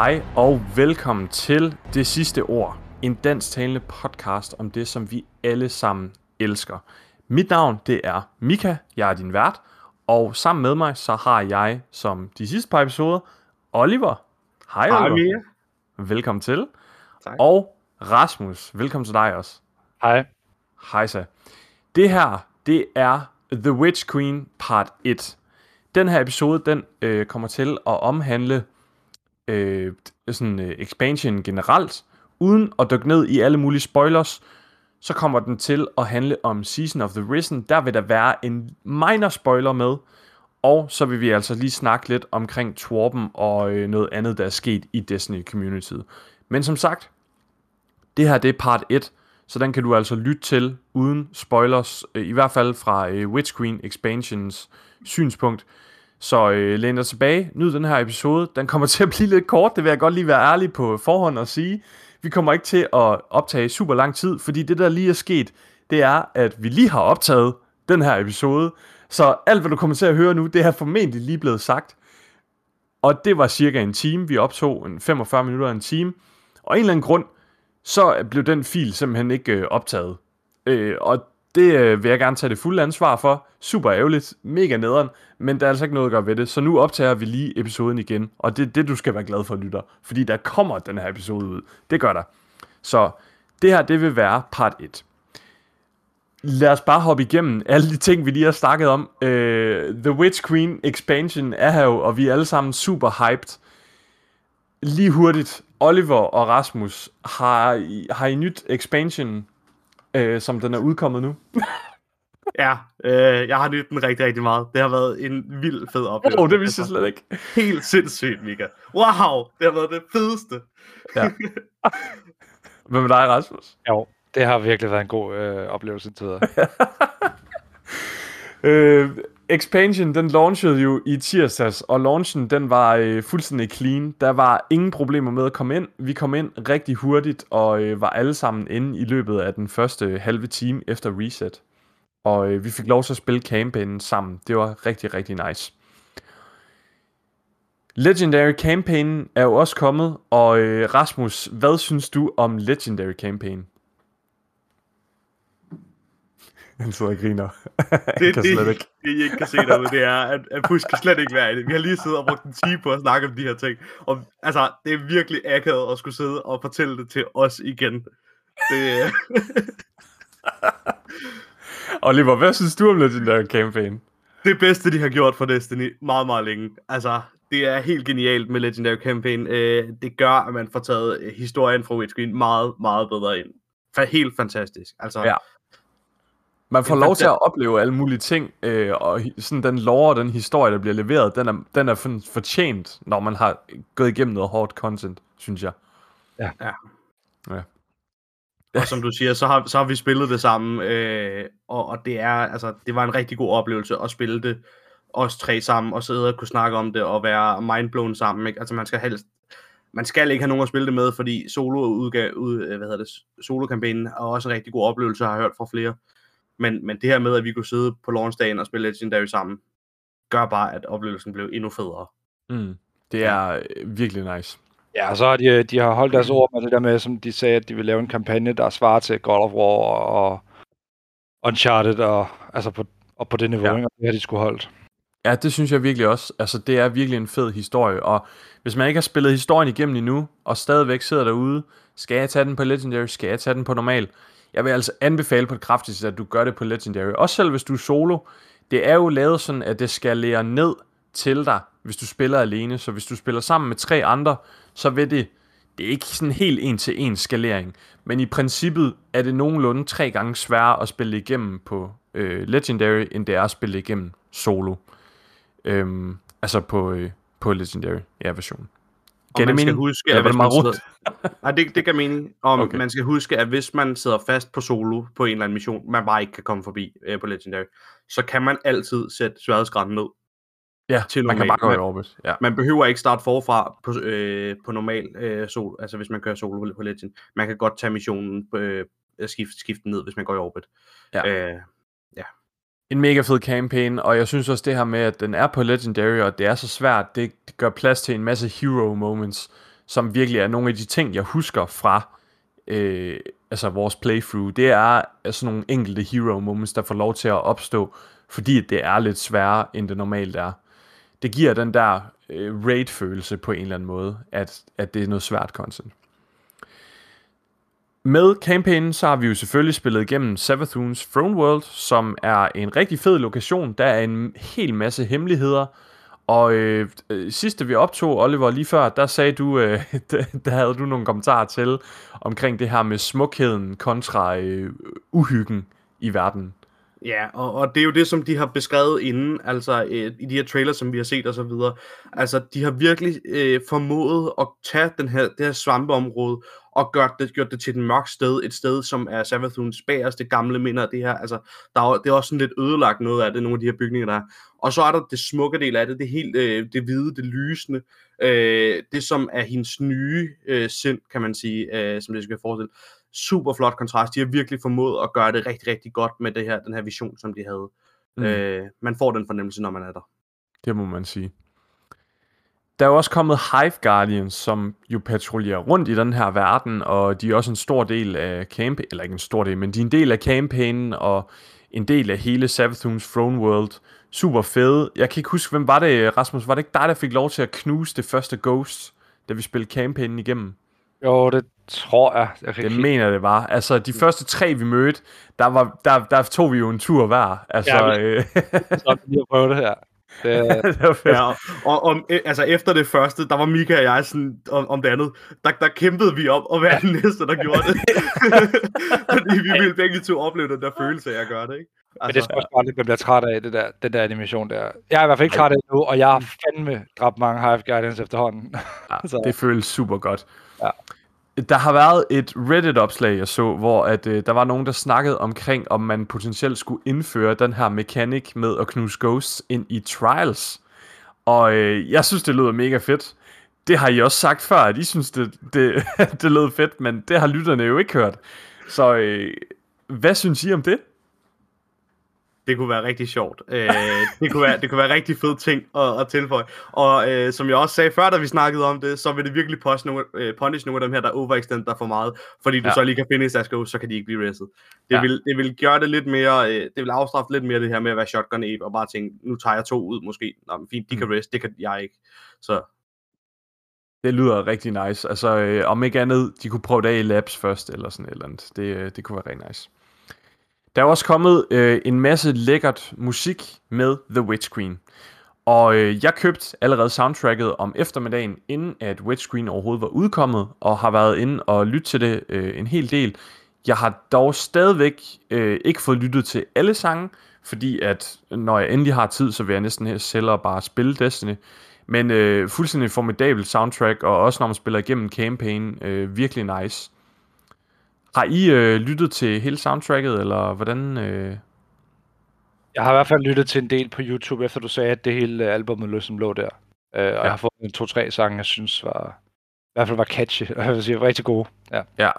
Hej og velkommen til Det Sidste Ord, en dansktalende podcast om det, som vi alle sammen elsker. Mit navn, det er Mika, jeg er din vært, og sammen med mig, så har jeg, som de sidste par episoder, Oliver. Hej, Hej Oliver. Mia. Velkommen til. Tak. Og Rasmus, velkommen til dig også. Hej. Hej så. Det her, det er The Witch Queen part 1. Den her episode, den øh, kommer til at omhandle øh, sådan øh, expansion generelt, uden at dykke ned i alle mulige spoilers, så kommer den til at handle om Season of the Risen. Der vil der være en minor spoiler med, og så vil vi altså lige snakke lidt omkring Torben og øh, noget andet, der er sket i Destiny Community. Men som sagt, det her det er part 1, så den kan du altså lytte til uden spoilers, øh, i hvert fald fra øh, Witch Queen Expansions synspunkt. Så øh, læn dig tilbage, nyd den her episode. Den kommer til at blive lidt kort, det vil jeg godt lige være ærlig på forhånd og sige. Vi kommer ikke til at optage super lang tid, fordi det der lige er sket, det er, at vi lige har optaget den her episode. Så alt, hvad du kommer til at høre nu, det er formentlig lige blevet sagt. Og det var cirka en time. Vi optog en 45 minutter af en time. Og af en eller anden grund, så blev den fil simpelthen ikke øh, optaget. Øh, og det øh, vil jeg gerne tage det fulde ansvar for. Super ærgerligt, mega nederen, men der er altså ikke noget at gøre ved det. Så nu optager vi lige episoden igen, og det er det, du skal være glad for, lytter. Fordi der kommer den her episode ud. Det gør der. Så det her, det vil være part 1. Lad os bare hoppe igennem alle de ting, vi lige har snakket om. Øh, The Witch Queen expansion er her jo, og vi er alle sammen super hyped. Lige hurtigt, Oliver og Rasmus, har I, har I nyt expansion, øh, som den er udkommet nu? Ja, øh, jeg har nydt den rigtig, rigtig meget. Det har været en vild fed oplevelse. Åh, oh, det vidste jeg slet ikke. Helt sindssygt, Mika. Wow, det har været det fedeste. Ja. Hvad med dig, Rasmus? Jo, det har virkelig været en god øh, oplevelse indtil videre. Øh, expansion, den launchede jo i tirsdags, og launchen, den var øh, fuldstændig clean. Der var ingen problemer med at komme ind. Vi kom ind rigtig hurtigt, og øh, var alle sammen inde i løbet af den første halve time efter reset. Og øh, vi fik lov til at spille campaignen sammen. Det var rigtig, rigtig nice. Legendary Campaign er jo også kommet, og øh, Rasmus, hvad synes du om Legendary Campaign? Han sidder og griner. Det, kan det, slet ikke. det, I ikke kan se derude, det er, at, at Push kan slet ikke være i det. Vi har lige siddet og brugt en time på at snakke om de her ting. Og altså, det er virkelig akavet at skulle sidde og fortælle det til os igen. Det, Oliver, hvad synes du om Legendary Campaign? det bedste, de har gjort for Destiny meget, meget længe. Altså, det er helt genialt med Legendary Campaign. Øh, det gør, at man får taget øh, historien fra Witch Queen meget, meget bedre ind. Helt fantastisk. Altså, Ja. Man får lov til at opleve alle mulige ting, øh, og sådan den lore og den historie, der bliver leveret, den er, den er sådan fortjent, når man har gået igennem noget hårdt content, synes jeg. Ja. Ja. Ja. Og som du siger, så har, så har vi spillet det sammen, øh, og, og det er, altså, det var en rigtig god oplevelse at spille det, os tre sammen, og sidde og kunne snakke om det, og være mindblown sammen, ikke? Altså, man skal helst, man skal ikke have nogen at spille det med, fordi solo udgav, ud, øh, hvad hedder det, solo-kampagnen er også en rigtig god oplevelse, har jeg hørt fra flere. Men, men det her med, at vi kunne sidde på launchdagen og spille Legendary sammen, gør bare, at oplevelsen blev endnu federe. Mm. Det er øh, virkelig nice. Ja, og så har de, de har holdt deres ord med det der med, som de sagde, at de vil lave en kampagne, der svarer til God of War og Uncharted, og, altså på, og på det niveau, Ja. ja. det har de skulle holdt. Ja, det synes jeg virkelig også. Altså, det er virkelig en fed historie, og hvis man ikke har spillet historien igennem endnu, og stadigvæk sidder derude, skal jeg tage den på Legendary, skal jeg tage den på normal? Jeg vil altså anbefale på det kraftigste, at du gør det på Legendary. Også selv hvis du er solo. Det er jo lavet sådan, at det skal lære ned til dig, hvis du spiller alene. Så hvis du spiller sammen med tre andre, så vil det, det er ikke sådan helt en til en skalering. Men i princippet er det nogenlunde tre gange sværere at spille igennem på øh, Legendary, end det er at spille igennem solo. Øhm, altså på, øh, på Legendary ja, version. Og man skal huske, at hvis man sidder... Nej, det, det kan mening. Om Okay. man skal huske, at hvis man sidder fast på solo på en eller anden mission, man bare ikke kan komme forbi øh, på Legendary, så kan man altid sætte sværhedsgraden ned. Ja, til man kan bare normal. gå i orbit. Ja. Man behøver ikke starte forfra på, øh, på normal øh, sol, altså hvis man kører solo på Legend. Man kan godt tage missionen øh, skifte, skifte ned, hvis man går i orbit. Ja. Øh, en mega fed campaign, og jeg synes også det her med, at den er på Legendary, og det er så svært, det, det gør plads til en masse hero moments, som virkelig er nogle af de ting, jeg husker fra øh, altså vores playthrough, det er sådan nogle enkelte hero moments, der får lov til at opstå, fordi det er lidt sværere, end det normalt er. Det giver den der øh, raid-følelse på en eller anden måde, at, at det er noget svært content. Med campaignen, så har vi jo selvfølgelig spillet igennem Savathun's Throne World, som er en rigtig fed lokation. Der er en hel masse hemmeligheder, og øh, øh sidste vi optog, Oliver, lige før, der sagde du, øh, der havde du nogle kommentarer til omkring det her med smukheden kontra øh, uhyggen i verden. Ja, og, og det er jo det, som de har beskrevet inden, altså øh, i de her trailers, som vi har set og så videre. Altså, de har virkelig øh, formået at tage den her, det her svampeområde og gjort det, gjort det til et mørkt sted, et sted, som er Savathuns bagerste gamle minder det her. Altså, der er, det er også sådan lidt ødelagt noget af det, nogle af de her bygninger, der er. Og så er der det smukke del af det, det helt øh, det hvide, det lysende, øh, det som er hendes nye øh, sind, kan man sige, øh, som det skal forestille super flot kontrast. De har virkelig formået at gøre det rigtig, rigtig godt med det her, den her vision, som de havde. Mm. Øh, man får den fornemmelse, når man er der. Det må man sige. Der er jo også kommet Hive Guardians, som jo patruljerer rundt i den her verden, og de er også en stor del af campaign, eller ikke en stor del, men de er en del af campaignen, og en del af hele Savathun's Throne World. Super fede. Jeg kan ikke huske, hvem var det, Rasmus? Var det ikke dig, der fik lov til at knuse det første Ghost, da vi spillede campaignen igennem? Jo, det tror jeg. jeg det ikke... mener det var. Altså, de første tre, vi mødte, der, var, der, der tog vi jo en tur hver. Altså, ja, øh... så lige at prøve det her. Det, det var fedt. Ja, og om, e, altså efter det første, der var Mika og jeg sådan, om, om det andet, der, der kæmpede vi om at være den næste, der gjorde det. Fordi vi ville begge to opleve den der følelse af at gøre det, ikke? Altså, Men det skal også bare lidt, man bliver træt af, det der, den der animation der. Jeg er i hvert fald ikke træt af det nu, og jeg har fandme dræbt mange Hive Guardians efterhånden. Ja, det føles super godt. Ja. Der har været et Reddit-opslag, jeg så, hvor at, øh, der var nogen, der snakkede omkring, om man potentielt skulle indføre den her mekanik med at knuse ghosts ind i Trials. Og øh, jeg synes, det lyder mega fedt. Det har I også sagt før, at I synes, det, det, det lød fedt, men det har lytterne jo ikke hørt. Så øh, hvad synes I om det? Det kunne være rigtig sjovt. Øh, det, kunne være, det kunne være rigtig fed ting at, at tilføje. Og øh, som jeg også sagde før, da vi snakkede om det, så vil det virkelig punish nogle, øh, punish nogle af dem her, der overextender for meget. Fordi du ja. så lige kan finde deres go, så kan de ikke blive reset. Det, ja. vil, det vil gøre det lidt mere, øh, det vil afstraffe lidt mere det her med at være shotgun ape, og bare tænke, nu tager jeg to ud måske. Nå, men fint, de kan mm. rest, det kan jeg ikke. Så det lyder rigtig nice. Altså, øh, om ikke andet, de kunne prøve det i labs først, eller sådan et eller andet. Det, øh, det kunne være rigtig nice. Der er også kommet øh, en masse lækkert musik med The Witch Queen. Og øh, jeg købte allerede soundtracket om eftermiddagen, inden at Witch Queen overhovedet var udkommet, og har været inde og lyttet til det øh, en hel del. Jeg har dog stadigvæk øh, ikke fået lyttet til alle sange, fordi at når jeg endelig har tid, så vil jeg næsten hellere bare spille Destiny. Men øh, fuldstændig formidabel soundtrack, og også når man spiller igennem campaign, øh, virkelig nice. Har I øh, lyttet til hele soundtracket, eller hvordan? Øh... Jeg har i hvert fald lyttet til en del på YouTube, efter du sagde, at det hele albumet ligesom lå der. Øh, og ja. jeg har fået en to-tre sange, jeg synes var, i hvert fald var catchy, og jeg vil sige, rigtig gode. Ja. ja.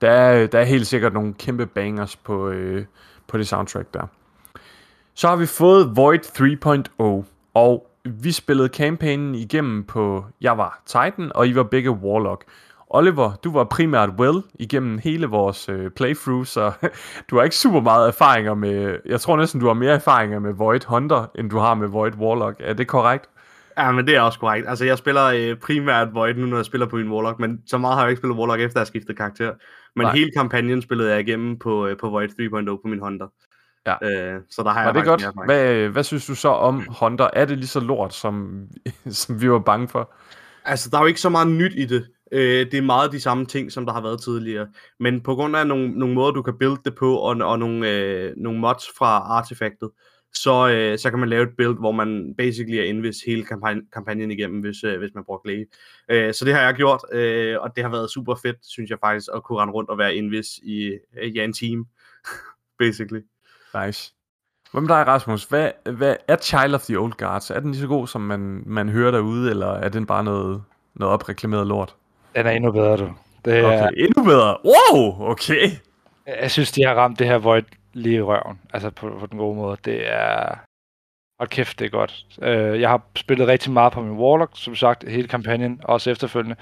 Der, er, der er helt sikkert nogle kæmpe bangers på, øh, på det soundtrack der. Så har vi fået Void 3.0, og vi spillede campaignen igennem på, jeg var Titan, og I var begge Warlock. Oliver, du var primært Will igennem hele vores øh, playthrough, så du har ikke super meget erfaringer med... Jeg tror næsten, du har mere erfaringer med Void Hunter, end du har med Void Warlock. Er det korrekt? Ja, men det er også korrekt. Altså, jeg spiller øh, primært Void nu, når jeg spiller på min Warlock, men så meget har jeg ikke spillet Warlock, efter jeg har skiftet karakter. Men Nej. hele kampagnen spillede jeg igennem på, øh, på Void 3.0 på min Hunter. Ja. Øh, så der har jeg det godt? Hvad, hvad synes du så om Hunter? Er det lige så lort, som, som vi var bange for? Altså, der er jo ikke så meget nyt i det. Øh, det er meget de samme ting, som der har været tidligere. Men på grund af nogle, nogle måder, du kan build det på, og, og nogle, øh, nogle mods fra artefaktet, så, øh, så kan man lave et build, hvor man basically er indvist hele kampagne, kampagnen igennem, hvis, øh, hvis man bruger Clay. Øh, så det har jeg gjort, øh, og det har været super fedt, synes jeg faktisk, at kunne rende rundt og være indvist i øh, ja, en team, basically. Nice. Hvad med dig, Rasmus? Hvad, hvad er Child of the Old Guards? Er den lige så god, som man, man hører derude, eller er den bare noget, noget opreklameret lort? Den er endnu bedre, du. Det er, okay, endnu bedre. Wow, okay. Jeg synes, de har ramt det her Void lige i røven. Altså på, på den gode måde. Det er... Og kæft, det er godt. Uh, jeg har spillet rigtig meget på min Warlock, som sagt, hele kampagnen, også efterfølgende.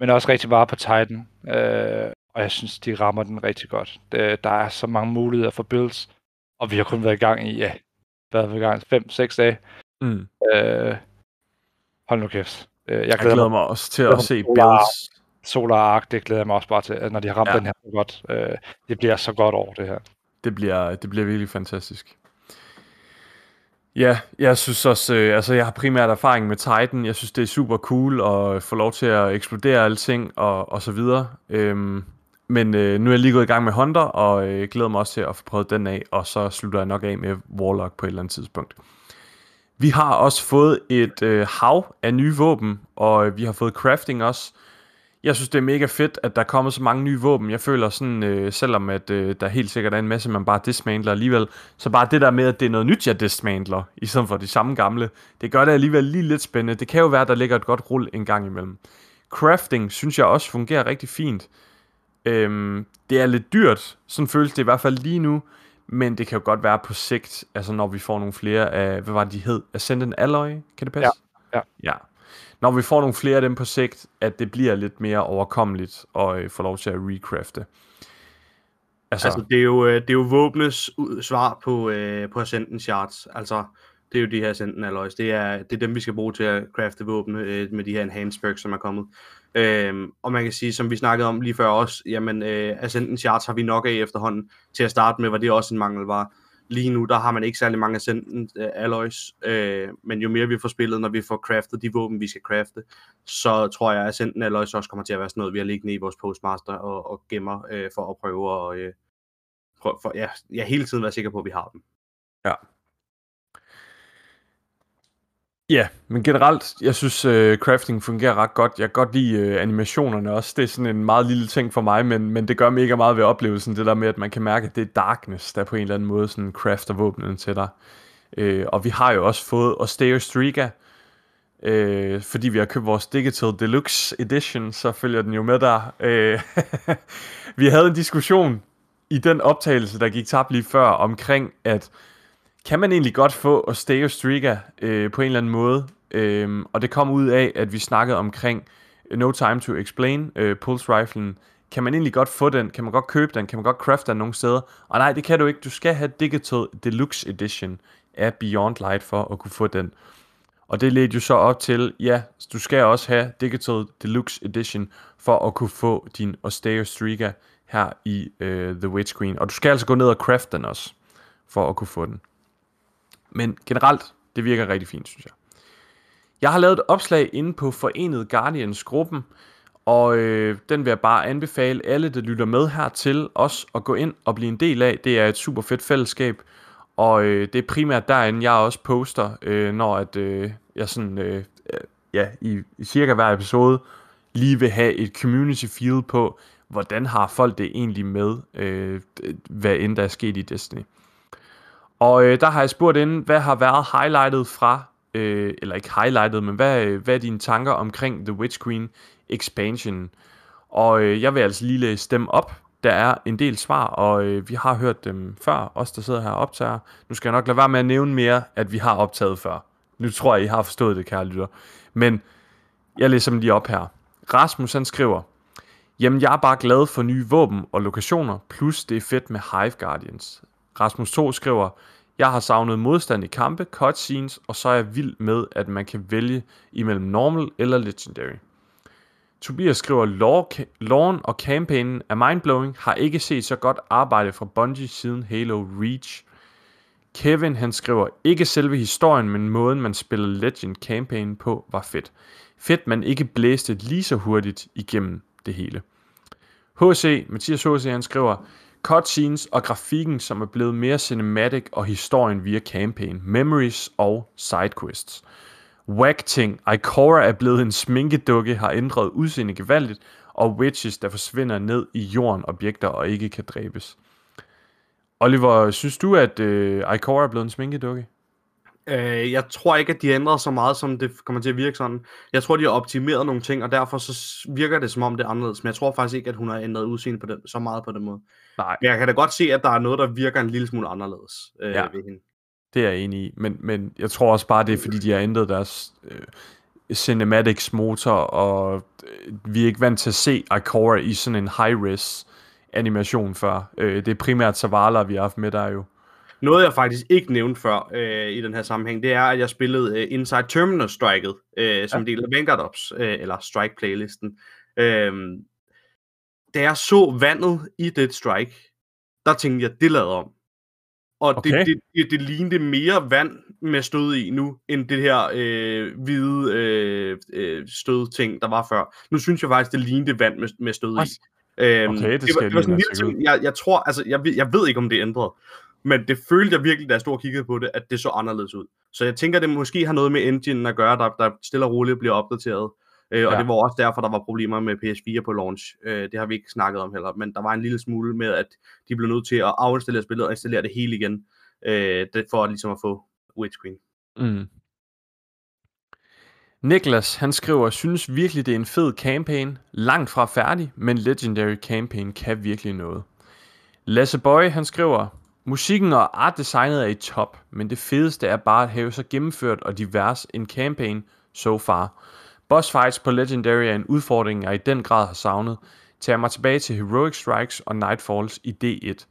men også rigtig meget på Titan. Øh, og jeg synes, de rammer den rigtig godt. Det, der er så mange muligheder for builds, og vi har kun været i gang i, ja, været i gang 5-6 dage. Mm. Øh, hold nu kæft. Øh, jeg, Jeg glæder, glæder mig. mig også til at se builds. Solar Arc, det glæder jeg mig også bare til, når de har ramt Ja. ja. den her så godt. Øh, det bliver så godt over det her. Det bliver, det bliver virkelig fantastisk. Ja, jeg synes også, øh, altså jeg har primært erfaring med Titan. Jeg synes, det er super cool at få lov til at eksplodere alting og, og så videre. Øhm, men øh, nu er jeg lige gået i gang med Hunter, og øh, glæder mig også til at få prøvet den af, og så slutter jeg nok af med Warlock på et eller andet tidspunkt. Vi har også fået et øh, hav af nye våben, og øh, vi har fået crafting også. Jeg synes, det er mega fedt, at der er kommet så mange nye våben. Jeg føler sådan, øh, selvom at øh, der helt sikkert er en masse, man bare dismantler alligevel, så bare det der med, at det er noget nyt, jeg dismantler, i stedet for de samme gamle, det gør det alligevel lige lidt spændende. Det kan jo være, at der ligger et godt rull en gang imellem. Crafting synes jeg også fungerer rigtig fint. Øhm, det er lidt dyrt, sådan føles det i hvert fald lige nu, men det kan jo godt være på sigt, altså når vi får nogle flere af, hvad var det, de hed? Ascendant Alloy, kan det passe? Ja, ja. ja. Når vi får nogle flere af dem på sigt, at det bliver lidt mere overkommeligt og øh, få lov til at recrafte. Altså, Altså, det er jo, øh, det er jo våbnes svar på, øh, på Ascendant Shards. Altså, det er jo de her senten Alloys. Det er, det er dem, vi skal bruge til at crafte våben øh, med de her enhanced perks, som er kommet. Øhm, og man kan sige, som vi snakkede om lige før også, jamen øh, Ascendant Shards har vi nok af efterhånden. Til at starte med var det også en mangel var. Lige nu, der har man ikke særlig mange Ascendant øh, Alloys, øh, men jo mere vi får spillet, når vi får craftet de våben, vi skal crafte, så tror jeg, at Ascendant Alloys også kommer til at være sådan noget, vi har liggende i vores postmaster og, og gemmer øh, for at prøve at, øh, prøve, for, ja, jeg hele tiden være sikker på, at vi har dem. Ja, Ja, men generelt, jeg synes, uh, crafting fungerer ret godt. Jeg kan godt lide uh, animationerne også. Det er sådan en meget lille ting for mig, men, men det gør mega meget ved oplevelsen. Det der med, at man kan mærke, at det er darkness, der på en eller anden måde sådan crafter våbnene til dig. Uh, og vi har jo også fået Osteo Striga, uh, fordi vi har købt vores Digital Deluxe Edition, så følger den jo med der. Uh, vi havde en diskussion i den optagelse, der gik tabt lige før, omkring at kan man egentlig godt få Osteo Striga øh, på en eller anden måde? Øh, og det kom ud af, at vi snakkede omkring øh, No Time to Explain, øh, Pulse Riflen. Kan man egentlig godt få den? Kan man godt købe den? Kan man godt crafte den nogle steder? Og nej, det kan du ikke. Du skal have Digital Deluxe Edition af Beyond Light for at kunne få den. Og det ledte jo så op til, ja, du skal også have Digital Deluxe Edition for at kunne få din Osteo Striga her i øh, The Witch Queen. Og du skal altså gå ned og craft den også, for at kunne få den. Men generelt, det virker rigtig fint, synes jeg. Jeg har lavet et opslag inde på Forenet Guardians gruppen, og øh, den vil jeg bare anbefale alle, der lytter med hertil, også at gå ind og blive en del af. Det er et super fedt fællesskab, og øh, det er primært derinde, jeg også poster, øh, når at, øh, jeg sådan, øh, ja, i, i cirka hver episode, lige vil have et community feel på, hvordan har folk det egentlig med, øh, hvad end der er sket i Destiny. Og øh, der har jeg spurgt inden, hvad har været highlightet fra, øh, eller ikke highlightet, men hvad, øh, hvad er dine tanker omkring The Witch Queen expansion? Og øh, jeg vil altså lige læse dem op. Der er en del svar, og øh, vi har hørt dem før, os der sidder her og optager. Nu skal jeg nok lade være med at nævne mere, at vi har optaget før. Nu tror jeg, I har forstået det, kære lytter. Men jeg læser dem lige op her. Rasmus han skriver, Jamen, jeg er bare glad for nye våben og lokationer, plus det er fedt med Hive Guardians. Rasmus 2 skriver, jeg har savnet modstand i kampe, cutscenes, og så er jeg vild med, at man kan vælge imellem normal eller legendary. Tobias skriver, "Law- Lawn og campaignen er mindblowing, har ikke set så godt arbejde fra Bungie siden Halo Reach. Kevin han skriver, ikke selve historien, men måden man spiller Legend campaign på var fedt. Fedt man ikke blæste lige så hurtigt igennem det hele. H.C. Mathias H.C. han skriver, cutscenes og grafikken, som er blevet mere cinematic og historien via campaign, memories og sidequests. Whack ting, Ikora er blevet en sminkedukke, har ændret udseende gevaldigt, og witches, der forsvinder ned i jorden objekter og ikke kan dræbes. Oliver, synes du, at øh, Ikora er blevet en sminkedukke? Øh, jeg tror ikke, at de har ændret så meget, som det kommer til at virke sådan. Jeg tror, de har optimeret nogle ting, og derfor så virker det, som om det er anderledes. Men jeg tror faktisk ikke, at hun har ændret udseende på den, så meget på den måde. Nej. Men jeg kan da godt se, at der er noget, der virker en lille smule anderledes øh, ja. ved hende. Det er jeg enig i, men, men jeg tror også bare, det er fordi, de har ændret deres... Øh, cinematics motor, og øh, vi er ikke vant til at se Ikora i sådan en high-res animation før. Øh, det er primært Zavala, vi har haft med der jo. Noget, jeg faktisk ikke nævnte før øh, i den her sammenhæng, det er, at jeg spillede øh, Inside Terminal Striket øh, som ja. del af Vanguard Ops, øh, eller Strike-playlisten. Øh, da jeg så vandet i det strike, der tænkte jeg, det lavede om. Og okay. det, det, det, det lignede mere vand med stød i nu, end det her øh, hvide øh, øh, stødting, der var før. Nu synes jeg faktisk, det lignede vand med, med stød i. Øhm, okay, det, det, var, det var sådan en lille ting. Jeg, jeg tror, altså, jeg, ved, jeg ved ikke, om det ændret. Men det følte jeg virkelig, da jeg stod og kiggede på det, at det så anderledes ud. Så jeg tænker, det måske har noget med engine at gøre, der, der stille og roligt bliver opdateret. Øh, og ja. det var også derfor, der var problemer med PS4 på launch. Øh, det har vi ikke snakket om heller, men der var en lille smule med, at de blev nødt til at afinstallere spillet og installere det hele igen, øh, det for at, ligesom at få widescreen. Mm. Niklas, han skriver, synes virkelig, det er en fed campaign. Langt fra færdig, men Legendary Campaign kan virkelig noget. Lasse Boy, han skriver, musikken og artdesignet er i top, men det fedeste er bare at have så gennemført og divers en campaign so far. Boss fights på Legendary er en udfordring, jeg i den grad har savnet. Tager mig tilbage til Heroic Strikes og Nightfalls i D1.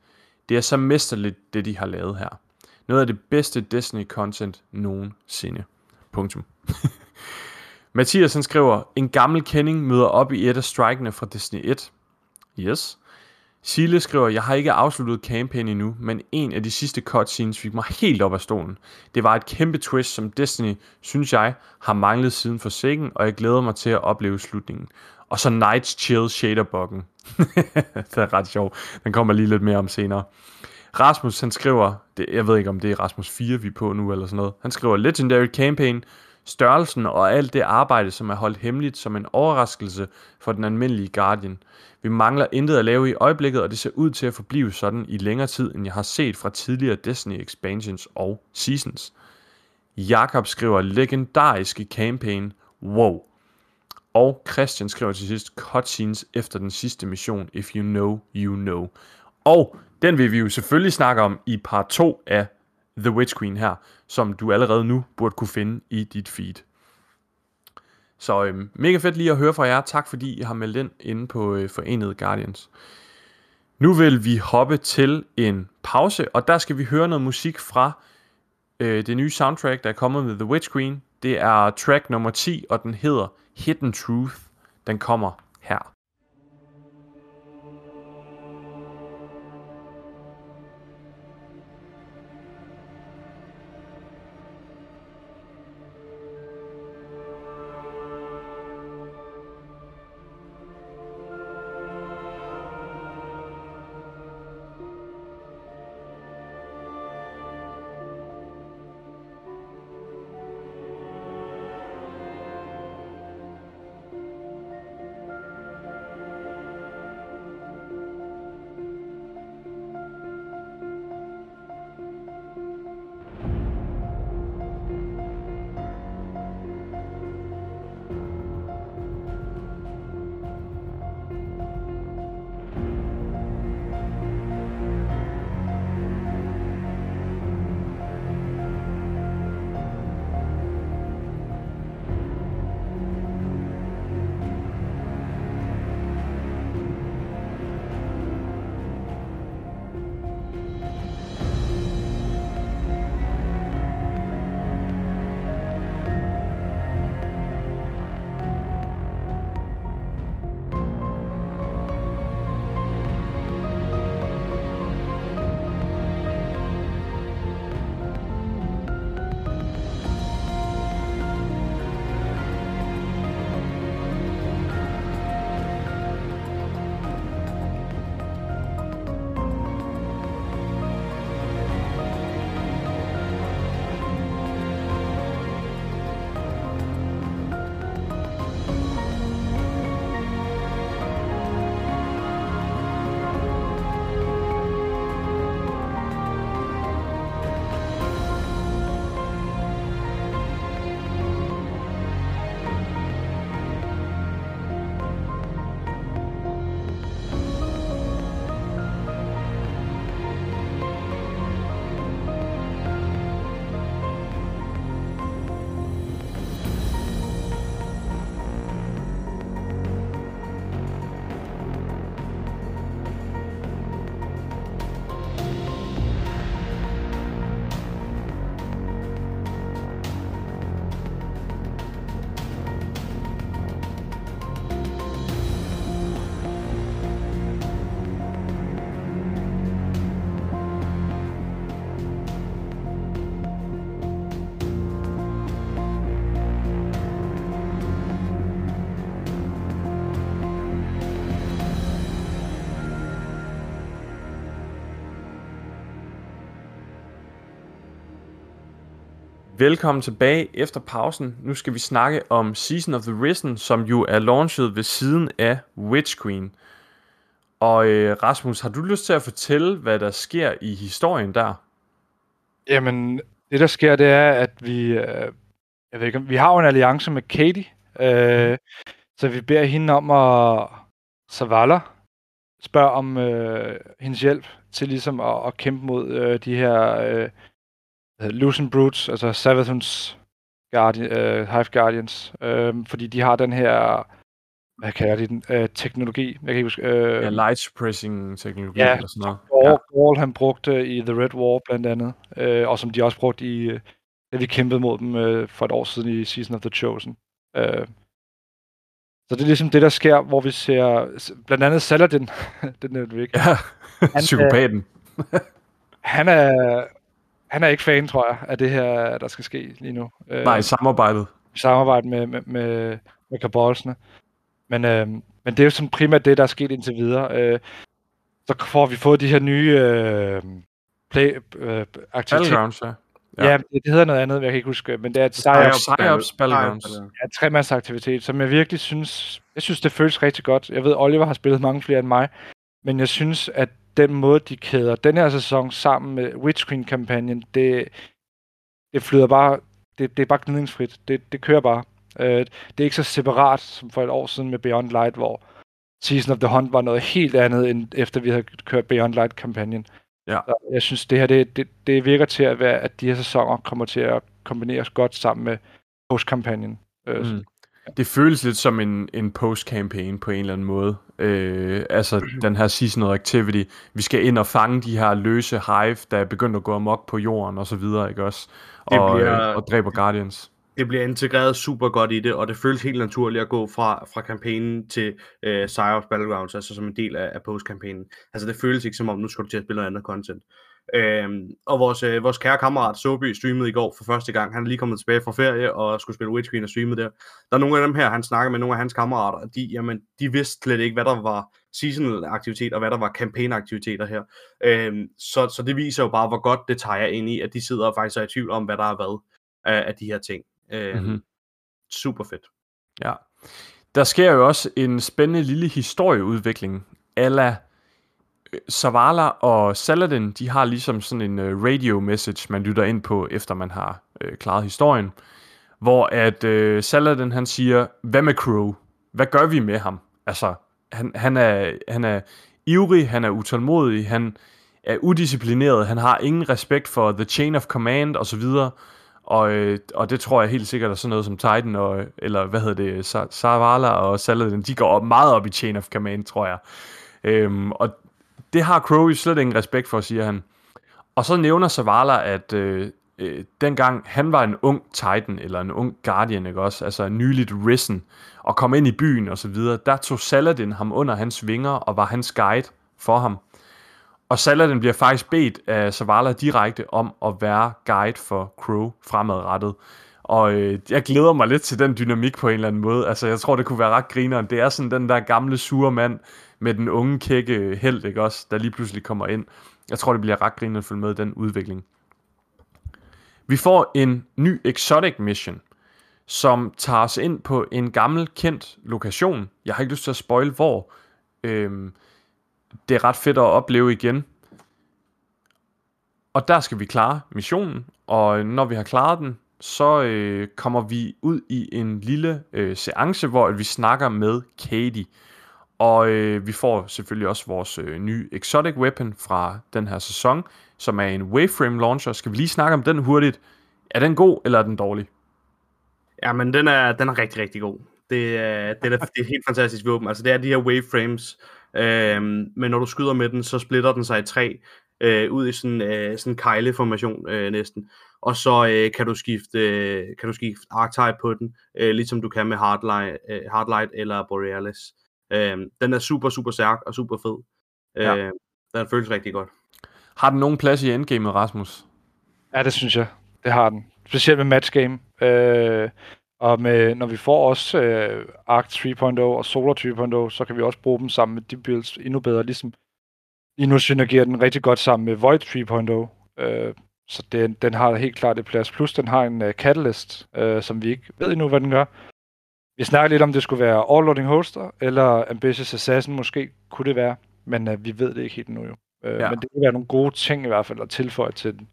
Det er så mesterligt, det de har lavet her. Noget af det bedste Destiny-content nogensinde. Punktum. Mathias han skriver, en gammel kending møder op i et af strikene fra Destiny 1. Yes. Sile skriver, jeg har ikke afsluttet campaign endnu, men en af de sidste cutscenes fik mig helt op af stolen. Det var et kæmpe twist, som Destiny, synes jeg, har manglet siden for Forsaken, og jeg glæder mig til at opleve slutningen. Og så Night's Chill Shaderbuggen. det er ret sjovt. Den kommer lige lidt mere om senere. Rasmus, han skriver, det, jeg ved ikke om det er Rasmus 4, vi er på nu, eller sådan noget. Han skriver, Legendary Campaign, størrelsen og alt det arbejde, som er holdt hemmeligt som en overraskelse for den almindelige Guardian. Vi mangler intet at lave i øjeblikket, og det ser ud til at forblive sådan i længere tid, end jeg har set fra tidligere Destiny expansions og seasons. Jakob skriver legendariske campaign. Wow. Og Christian skriver til sidst cutscenes efter den sidste mission. If you know, you know. Og den vil vi jo selvfølgelig snakke om i part 2 af The Witch Queen her, som du allerede nu burde kunne finde i dit feed. Så øhm, mega fedt lige at høre fra jer. Tak fordi I har meldt ind inde på øh, Forenede Guardians. Nu vil vi hoppe til en pause, og der skal vi høre noget musik fra øh, det nye soundtrack, der er kommet med The Witch Queen. Det er track nummer 10, og den hedder Hidden Truth. Den kommer her. Velkommen tilbage efter pausen. Nu skal vi snakke om Season of the Risen, som jo er launchet ved siden af Witch Queen. Og øh, Rasmus, har du lyst til at fortælle, hvad der sker i historien der? Jamen, det der sker, det er, at vi... Øh, jeg ved ikke, vi har jo en alliance med Katie, øh, så vi beder hende om at... Savala spørger om øh, hendes hjælp til ligesom at, at kæmpe mod øh, de her øh, Lucent Brutes, altså Savathun's Guardian, øh, Hive Guardians, øh, fordi de har den her hvad kalder de den, øh, teknologi, jeg kan ikke huske. Øh, ja, light suppressing teknologi ja, eller sådan noget. Ja, Wall, han brugte i The Red War blandt andet, øh, og som de også brugte i, øh, da vi kæmpede mod dem øh, for et år siden i Season of the Chosen. Øh, så det er ligesom det, der sker, hvor vi ser blandt andet Saladin, det nævnte vi ikke. Ja, han, psykopaten. han er, han er ikke fan, tror jeg, af det her, der skal ske lige nu. Øh, Nej, i samarbejdet. I samarbejde med, med, med, med kabolsene. Men, øh, men det er jo sådan primært det, der er sket indtil videre. Øh, så får vi fået de her nye øh, play, øh, aktiviteter. ja. Ja, ja det, hedder noget andet, jeg kan ikke huske, men det er et Psyops Battlegrounds. Ja, tremandsaktivitet, som jeg virkelig synes, jeg synes, det føles rigtig godt. Jeg ved, Oliver har spillet mange flere end mig, men jeg synes, at den måde, de kæder den her sæson sammen med Witch Queen-kampagnen, det, det flyder bare, det, det er bare gnidningsfrit. Det, det kører bare. Uh, det er ikke så separat som for et år siden med Beyond Light, hvor Season of the Hunt var noget helt andet, end efter vi havde kørt Beyond Light-kampagnen. Ja. Så jeg synes, det her det, det, det virker til at være, at de her sæsoner kommer til at kombineres godt sammen med post-kampagnen. Uh, mm. Det føles lidt som en, en post-campaign på en eller anden måde. Øh, altså den her seasonal activity. Vi skal ind og fange de her løse hive, der er begyndt at gå amok på jorden og så videre, ikke også? Og, det bliver, øh, og dræber Guardians. Det bliver integreret super godt i det, og det føles helt naturligt at gå fra, fra kampagnen til øh, Sire Battlegrounds, altså som en del af, af post-kampagnen. Altså det føles ikke som om, nu skal du til at spille noget andet content. Øhm, og vores, øh, vores kære kammerat Soby streamede i går for første gang. Han er lige kommet tilbage fra ferie og skulle spille Witch Queen og streame der. Der er nogle af dem her, han snakker med nogle af hans kammerater, og de, jamen, de vidste slet ikke, hvad der var seasonal aktivitet og hvad der var campaign aktiviteter her. Øhm, så, så det viser jo bare, hvor godt det tager ind i, at de sidder og faktisk er i tvivl om, hvad der er hvad af, af de her ting. Øhm, mm-hmm. Super fedt. Ja. Der sker jo også en spændende lille historieudvikling, ala Zavala og Saladin, de har ligesom sådan en øh, radio message, man lytter ind på, efter man har øh, klaret historien, hvor at øh, Saladin han siger, hvad med Crow? Hvad gør vi med ham? Altså, han, han, er, han er ivrig, han er utålmodig, han er udisciplineret, han har ingen respekt for the chain of command og så videre. Og, øh, og det tror jeg helt sikkert er sådan noget som Titan, og, eller hvad hedder det, Zavala og Saladin, de går op, meget op i chain of command, tror jeg. Øhm, og det har Crow slet ingen respekt for, siger han. Og så nævner Zavala, at øh, øh, dengang han var en ung Titan, eller en ung Guardian, ikke også? Altså nyligt risen, og kom ind i byen og så videre, der tog Saladin ham under hans vinger og var hans guide for ham. Og Saladin bliver faktisk bedt af Zavala direkte om at være guide for Crow fremadrettet. Og øh, jeg glæder mig lidt til den dynamik på en eller anden måde. Altså, jeg tror, det kunne være ret grineren. Det er sådan den der gamle, sure mand med den unge, kække held, ikke også, der lige pludselig kommer ind. Jeg tror, det bliver ret grinende at følge med den udvikling. Vi får en ny Exotic Mission, som tager os ind på en gammel, kendt lokation. Jeg har ikke lyst til at spoil, hvor. Øhm, det er ret fedt at opleve igen. Og der skal vi klare missionen, og når vi har klaret den, så øh, kommer vi ud i en lille øh, seance, hvor vi snakker med Katie. Og øh, vi får selvfølgelig også vores øh, nye Exotic Weapon fra den her sæson, som er en Waveframe Launcher. Skal vi lige snakke om den hurtigt? Er den god, eller er den dårlig? Ja, men den er, den er rigtig, rigtig god. Det, er, det, er, det er et helt fantastisk våben. Altså, det er de her Waveframes, øh, men når du skyder med den, så splitter den sig i tre, øh, ud i sådan, øh, sådan en kejleformation øh, næsten og så øh, kan du skifte øh, kan du skifte archetype på den, øh, ligesom du kan med Hardlight, øh, Hardlight eller Borealis. Øh, den er super, super stærk og super fed. Ja. Øh, den føles rigtig godt. Har den nogen plads i endgamet, Rasmus? Ja, det synes jeg. Det har den. Specielt med matchgame. Øh, og med, når vi får også øh, Arc 3.0 og Solar 3.0, så kan vi også bruge dem sammen med de builds endnu bedre. Ligesom lige nu synergerer den rigtig godt sammen med Void 3.0. Øh, så den, den har helt klart et plads. Plus den har en uh, catalyst, uh, som vi ikke ved endnu, hvad den gør. Vi snakker lidt om, det skulle være All-Loading Holster, eller Ambitious Assassin måske, kunne det være. Men uh, vi ved det ikke helt endnu jo. Uh, ja. Men det kan være nogle gode ting i hvert fald at tilføje til den.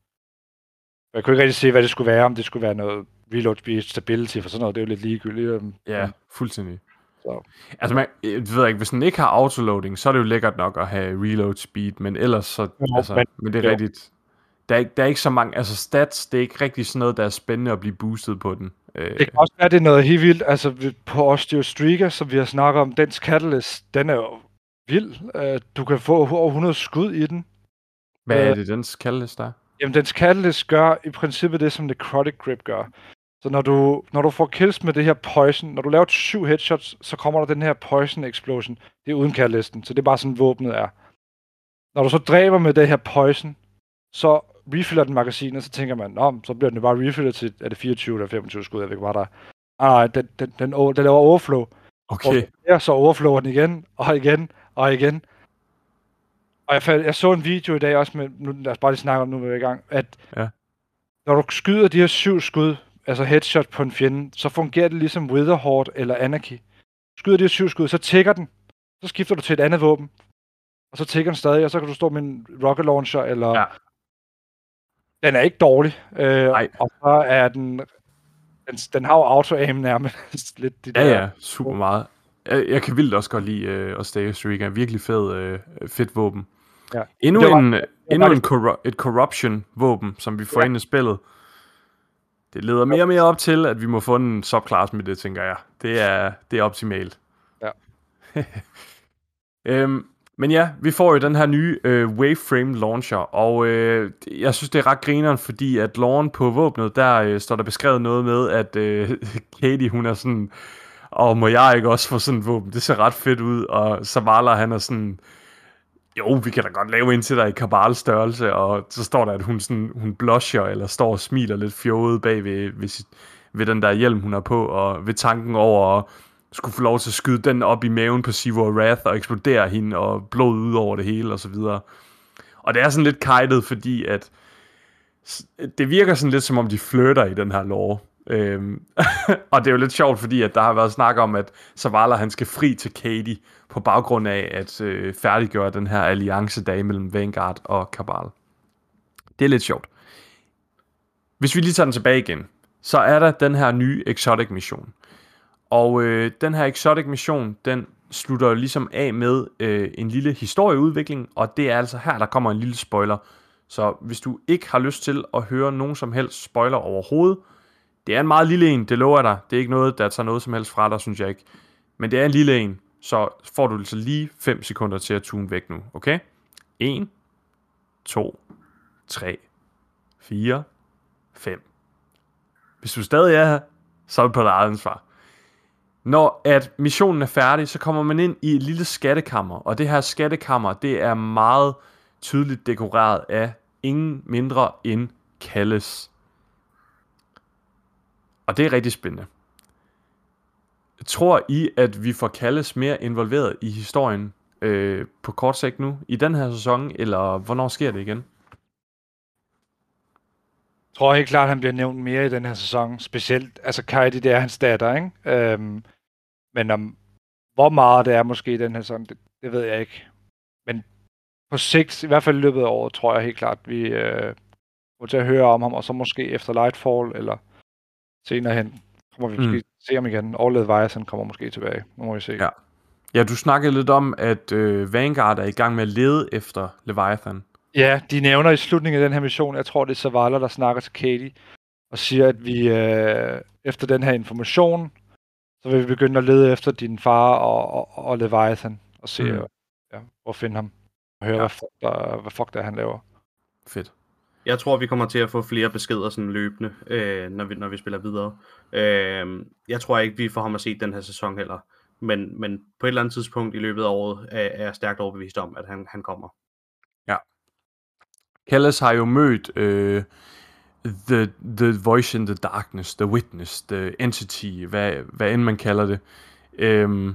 Jeg kunne ikke rigtig se, hvad det skulle være, om det skulle være noget reload speed, stability, for sådan noget, det er jo lidt ligegyldigt. Øhm, ja, fuldstændig. Så. Altså, man, jeg ved ikke, hvis den ikke har autoloading, så er det jo lækkert nok at have reload speed, men ellers så, ja, altså, men, men det er jo. rigtigt. Der er, ikke, der er ikke så mange, altså stats, det er ikke rigtig sådan noget, der er spændende at blive boostet på den. Øh. Det kan også være, det er noget helt vildt, altså på Osteo Streaker, som vi har snakket om, dens catalyst, den er jo vild. Uh, du kan få over 100 skud i den. Hvad er øh, det, dens catalyst der? Jamen, dens catalyst gør i princippet det, som Necrotic Grip gør. Så når du, når du får kills med det her poison, når du laver syv headshots, så kommer der den her poison explosion. Det er uden catalysten, så det er bare sådan, våbnet er. Når du så dræber med det her poison, så refiller den magasinet, så tænker man, Nå, så bliver den bare refillet til, er det 24 eller 25 skud, jeg ved ikke, hvad der er. Nej, den, den, den, den laver overflow. Okay. Og så overflower den igen, og igen, og igen. Og jeg, jeg så en video i dag også med, nu lad os bare lige snakke om, nu er vi i gang, at ja. når du skyder de her syv skud, altså headshot på en fjende, så fungerer det ligesom Witherhorde eller Anarchy. Skyder de her syv skud, så tækker den. Så skifter du til et andet våben. Og så tækker den stadig, og så kan du stå med en rocket launcher, eller... Ja. Den er ikke dårlig. Øh, Nej. Og så er den... Den, den har jo auto-aim nærmest lidt. De ja, der. ja, super meget. Jeg, jeg kan vildt også godt lide øh, streak. Er virkelig fed, øh, fedt våben. Ja. Endnu, var, en, endnu en corru- et corruption-våben, som vi får ja. ind i spillet. Det leder mere og mere op til, at vi må få en subclass med det, tænker jeg. Det er, det er optimalt. Ja. øhm, men ja, vi får jo den her nye øh, Waveframe launcher, og øh, jeg synes, det er ret grineren, fordi at loven på våbnet, der øh, står der beskrevet noget med, at øh, Katie, hun er sådan, og må jeg ikke også få sådan et våben? Det ser ret fedt ud, og Zavala, han er sådan, jo, vi kan da godt lave en til dig i kabalstørrelse, og så står der, at hun, sådan, hun blusher, eller står og smiler lidt fjoget bag ved, ved, ved den der hjelm, hun har på, og ved tanken over at skulle få lov til at skyde den op i maven på Sivo Wrath, og eksplodere hende, og blod ud over det hele, og så videre. Og det er sådan lidt kajtet, fordi at det virker sådan lidt som om de flytter i den her lore. Øhm, og det er jo lidt sjovt, fordi at der har været snak om, at Zavala han skal fri til Katie på baggrund af at øh, færdiggøre den her alliance dag mellem Vanguard og Kabal. Det er lidt sjovt. Hvis vi lige tager den tilbage igen, så er der den her nye Exotic mission. Og øh, den her Exotic mission, den slutter ligesom af med øh, en lille historieudvikling, og det er altså her, der kommer en lille spoiler. Så hvis du ikke har lyst til at høre nogen som helst spoiler overhovedet, det er en meget lille en, det lover jeg dig. Det er ikke noget, der tager noget som helst fra dig, synes jeg ikke. Men det er en lille en, så får du altså lige 5 sekunder til at tune væk nu, okay? 1, 2, 3, 4, 5. Hvis du stadig er her, så er du på dig eget ansvar. Når at missionen er færdig, så kommer man ind i et lille skattekammer, og det her skattekammer, det er meget tydeligt dekoreret af ingen mindre end Kalles. Og det er rigtig spændende. Tror I, at vi får Kalles mere involveret i historien øh, på kort sigt nu, i den her sæson, eller hvornår sker det igen? Tror helt klart, at han bliver nævnt mere i den her sæson. Specielt, altså Kaidi, det er hans datter, ikke? Øhm, men om hvor meget det er måske i den her sæson, det, det ved jeg ikke. Men på sigt, i hvert fald i løbet af året, tror jeg helt klart, vi øh, må til at høre om ham, og så måske efter Lightfall, eller senere hen, kommer vi mm. måske se ham igen. All Leviathan kommer måske tilbage. Nu må vi se. Ja. Ja, du snakkede lidt om, at øh, Vanguard er i gang med at lede efter Leviathan. Ja, de nævner i slutningen af den her mission, jeg tror det er Zavala, der snakker til Katie, og siger, at vi øh, efter den her information, så vil vi begynde at lede efter din far og, og, og Leviathan, og se, mm. ja, hvor finde ham, og høre, ja. hvad, fuck der, hvad fuck der han laver. Fedt. Jeg tror, vi kommer til at få flere beskeder sådan løbende, øh, når, vi, når vi spiller videre. Øh, jeg tror ikke, vi får ham at se den her sæson heller. Men, men på et eller andet tidspunkt i løbet af året er, er jeg stærkt overbevist om, at han, han kommer. Ja. Kellis har jo mødt øh, the, the Voice in the Darkness, The Witness, The Entity, hvad, hvad end man kalder det. Øhm,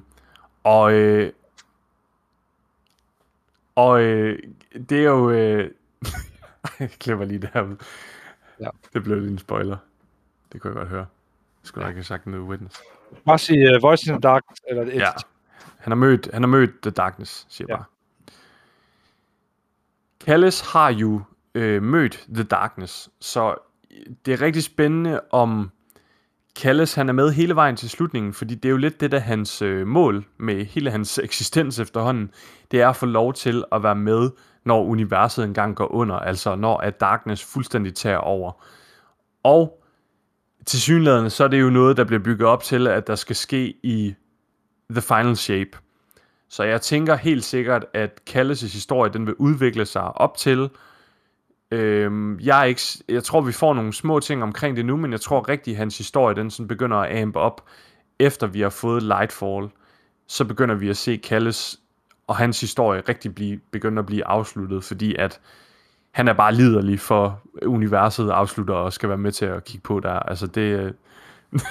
og øh, og øh, det er jo... Øh, jeg klipper lige det her ud. Ja. Det blev lige en spoiler. Det kunne jeg godt høre. Jeg skulle nok have sagt noget Witness. Bare sige uh, Voice in the Dark, eller et, Ja. Han har mødt, han har mødt The Darkness, siger jeg Ja. bare. Kalles har jo øh, mødt The Darkness, så det er rigtig spændende, om Kalles han er med hele vejen til slutningen, fordi det er jo lidt det, der er hans øh, mål med hele hans eksistens efterhånden. Det er at få lov til at være med, når universet engang går under, altså når at Darkness fuldstændig tager over. Og til synligheden, så er det jo noget, der bliver bygget op til, at der skal ske i The Final Shape. Så jeg tænker helt sikkert, at Kalles' historie, den vil udvikle sig op til. Øhm, jeg, er ikke, jeg tror, vi får nogle små ting omkring det nu, men jeg tror rigtig, at hans historie, den sådan begynder at ampe op, efter vi har fået Lightfall. Så begynder vi at se Kalles og hans historie rigtig blive, begynder at blive afsluttet, fordi at han er bare liderlig for universet afslutter og skal være med til at kigge på der. Altså det... Øh,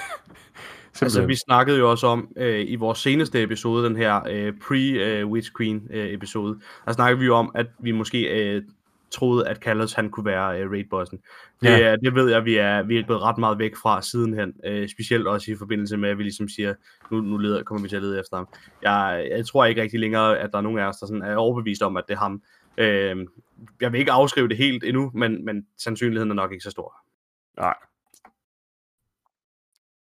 øh, Altså, vi snakkede jo også om øh, i vores seneste episode, den her øh, pre-Witch Queen øh, episode, der snakkede vi jo om, at vi måske øh, troede, at Callos han kunne være øh, raidbossen. Det, ja. det ved jeg, vi er, vi er gået ret meget væk fra sidenhen, øh, specielt også i forbindelse med, at vi ligesom siger, nu, nu leder, kommer vi til at lede efter ham. Jeg, jeg tror ikke rigtig længere, at der er nogen af os, der sådan er overbevist om, at det er ham. Øh, jeg vil ikke afskrive det helt endnu, men, men sandsynligheden er nok ikke så stor. Nej.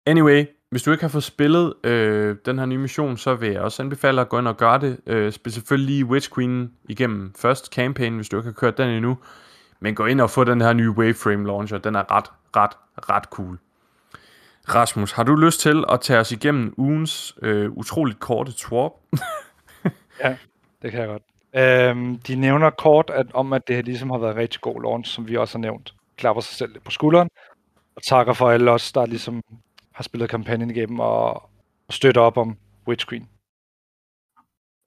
Anyway, hvis du ikke har fået spillet øh, den her nye mission, så vil jeg også anbefale at gå ind og gøre det. Øh, spil selvfølgelig lige Witch Queen igennem først campaign, hvis du ikke har kørt den endnu. Men gå ind og få den her nye Waveframe launcher. Den er ret, ret, ret cool. Rasmus, har du lyst til at tage os igennem ugens øh, utroligt korte twarp? Det kan jeg godt. Øhm, de nævner kort at, om, at det ligesom har været en rigtig god launch, som vi også har nævnt. Klapper sig selv lidt på skulderen. Og takker for alle os, der ligesom har spillet kampagnen igennem og, og støtter op om Witch Queen.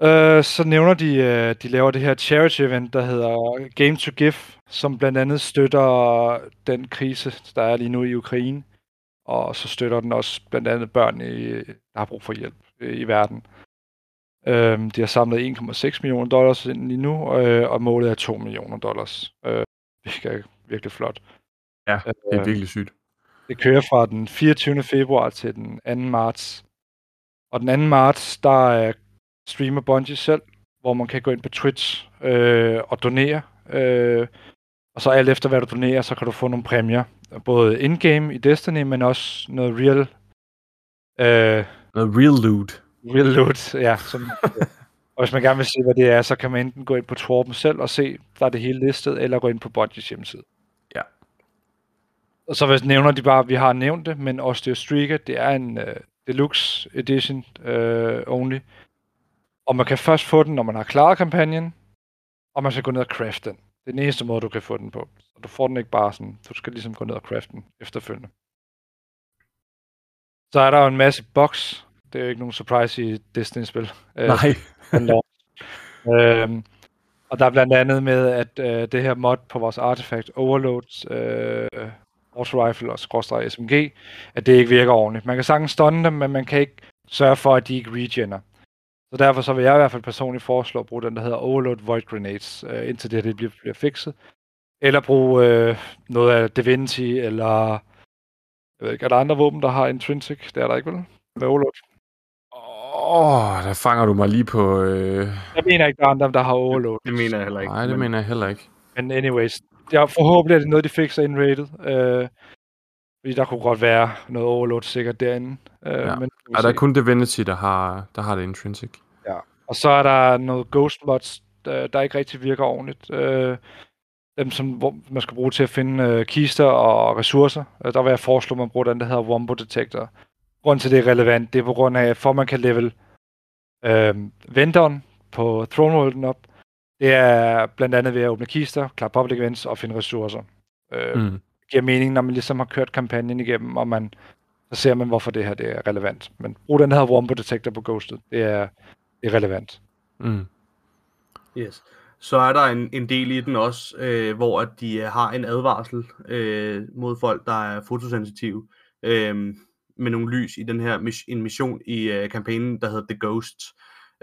Øh, så nævner de, øh, de laver det her charity event, der hedder Game to Give, som blandt andet støtter den krise, der er lige nu i Ukraine. Og så støtter den også blandt andet børn, i, der har brug for hjælp øh, i verden. Øhm, de har samlet 1,6 millioner dollars ind lige nu, øh, og målet er 2 millioner dollars. Øh, det er virkelig flot. Ja, det er Øh, virkelig sygt. Det kører fra den 24. februar til den 2. marts. Og den 2. marts, der er streamer Bungie selv, hvor man kan gå ind på Twitch øh, og donere. Øh, og så alt efter hvad du donerer, så kan du få nogle præmier. Både in-game i Destiny, men også noget real, øh, Noget real loot. real loot. Ja, som, og hvis man gerne vil se, hvad det er, så kan man enten gå ind på Torben selv og se, der er det hele listet, eller gå ind på Bungies hjemmeside. Og så hvis nævner de bare, at vi har nævnt det, men Osteostreaker, det er en uh, deluxe edition uh, only. Og man kan først få den, når man har klaret kampagnen, og man skal gå ned og craft den. Det er den eneste måde, du kan få den på. Så du får den ikke bare sådan, du skal ligesom gå ned og craft den efterfølgende. Så er der jo en masse box. Det er jo ikke nogen surprise i Destiny-spil. Øh, Nej. øhm, og der er blandt andet med, at øh, det her mod på vores artefakt Overload, øh, Auto Rifle og skråstreg SMG, at det ikke virker ordentligt. Man kan sagtens stunne dem, men man kan ikke sørge for, at de ikke regener. Så derfor så vil jeg i hvert fald personligt foreslå at bruge den, der hedder Overload Void Grenades, øh, indtil det her det bliver, bliver fikset. Eller bruge øh, noget af Divinity, eller jeg ved ikke, er der andre våben, der har Intrinsic? Det er der ikke, vel? Med Overload. Åh, oh, der fanger du mig lige på... Øh... Jeg mener ikke, der er andre, der har Overload. Det mener jeg heller ikke. Nej, det men- mener jeg heller ikke. Men anyways, jeg forhåbentlig er det noget, de fikser in rated. Øh, fordi der kunne godt være noget overload sikkert derinde. Øh, Ja. men, Er der se. kun Divinity, der har, der har det intrinsic? Og så er der noget ghost mods, der, der ikke rigtig virker ordentligt. Øh, dem, som hvor man skal bruge til at finde øh, kister og ressourcer. Øh, der vil jeg foreslå, at man bruger den, der hedder Wombo Detector. Grunden til, det er relevant, det er på grund af, at for man kan level øh, vendoren på Throne Worlden op, det er blandt andet ved at åbne kister, klare public events og finde ressourcer. Øh, mm. Mm. giver mening, når man ligesom har kørt kampagnen igennem, og man, så ser man, hvorfor det her det er relevant. Men brug den her Wombo Detector på Ghosted. Det er, det er relevant. Mm. Yes. Så er der en, en del i den også, øh, hvor at de øh, har en advarsel øh, mod folk, der er fotosensitive, øh, med nogle lys i den her mis- en mission i øh, kampagnen, der hedder The Ghosts.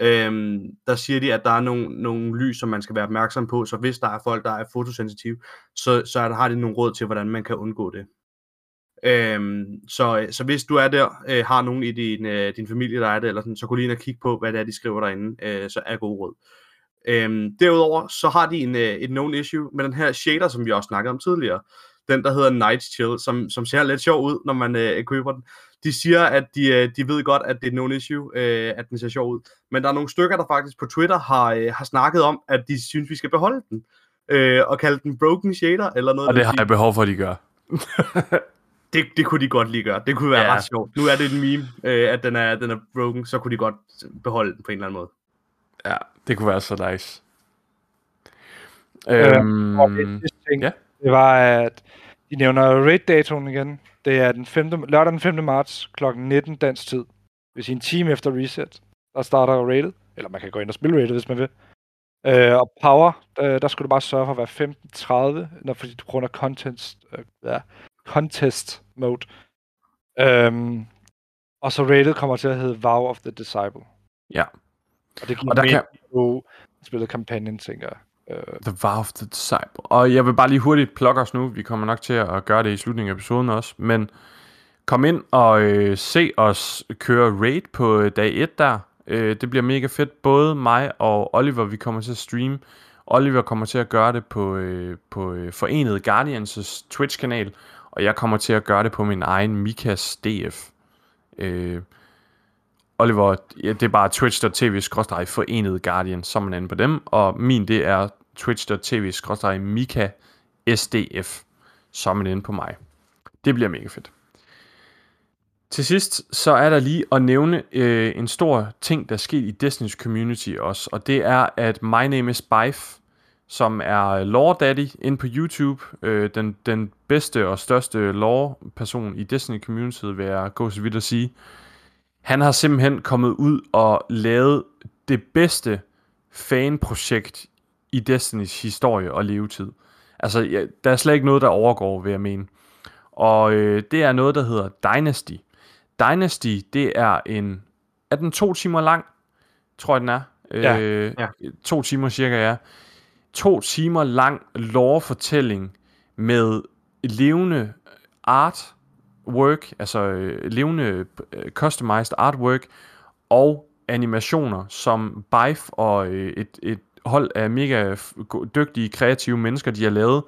Øhm, der siger de, at der er nogle, nogle lys, som man skal være opmærksom på, så hvis der er folk, der er fotosensitive, så, så er der, har de nogle råd til, hvordan man kan undgå det. Øhm, så, så hvis du er der, øh, har nogen i din, øh, din familie, der er det, eller sådan, så gå lige ind og kigge på, hvad det er, de skriver derinde, øh, så er gode råd. Øhm, derudover, så har de en, øh, et known issue med den her shader, som vi også snakkede om tidligere. Den, der hedder Night Chill, som, som ser lidt sjov ud, når man øh, køber den. De siger, at de, øh, de ved godt, at det er known issue, øh, at den ser sjov ud. Men der er nogle stykker, der faktisk på Twitter har, øh, har snakket om, at de synes, vi skal beholde den. Øh, og kalde den Broken Shader, eller noget. Og det har jeg behov for, at de gør. det, det kunne de godt lige gøre. Det kunne være ja. ret sjovt. Nu er det en meme, øh, at den er, den er broken, så kunne de godt beholde den på en eller anden måde. Ja, det kunne være så nice. Øh, øhm, og det, ting, ja. Det var, at de nævner raid-datoen igen. Det er den 5. lørdag den 5. marts kl. 19 dansk tid. Hvis en time efter reset, der starter rated. Eller man kan gå ind og spille rated, hvis man vil. Øh, og power, øh, der skulle du bare sørge for at være 15.30, når fordi du grund af contest, øh, ja, contest mode. Øhm, og så rated kommer til at hedde Vow of the Disciple. Ja. Og det giver og der kan... du spillet kampagnen, tænker jeg. Uh... The Vow of the Disciple. Og jeg vil bare lige hurtigt plukke os nu. Vi kommer nok til at gøre det i slutningen af episoden også. Men kom ind og øh, se os køre raid på øh, dag 1 der. Øh, det bliver mega fedt. Både mig og Oliver, vi kommer til at streame. Oliver kommer til at gøre det på, øh, på øh, Forenede Guardians' Twitch-kanal. Og jeg kommer til at gøre det på min egen Mikas DF. Øh, Oliver, ja, det er bare twitch.tv forenet Guardian, som man inde på dem, og min det er twitch.tv Mika SDF, som man inde på mig. Det bliver mega fedt. Til sidst, så er der lige at nævne øh, en stor ting, der er sket i Destiny's community også, og det er, at My Name is Bife, som er Lore Daddy inde på YouTube, øh, den, den bedste og største lore-person i Destiny community, vil jeg gå så vidt at sige, han har simpelthen kommet ud og lavet det bedste fanprojekt i Destinys historie og levetid. Altså, ja, der er slet ikke noget, der overgår, vil jeg mene. Og øh, det er noget, der hedder Dynasty. Dynasty, det er en... Er den to timer lang? Tror jeg, den er. Ja, øh, ja. To timer cirka, ja. To timer lang lore-fortælling med levende art, work, altså øh, levende øh, customized artwork og animationer, som Bife og øh, et, et hold af mega dygtige, kreative mennesker, de har lavet,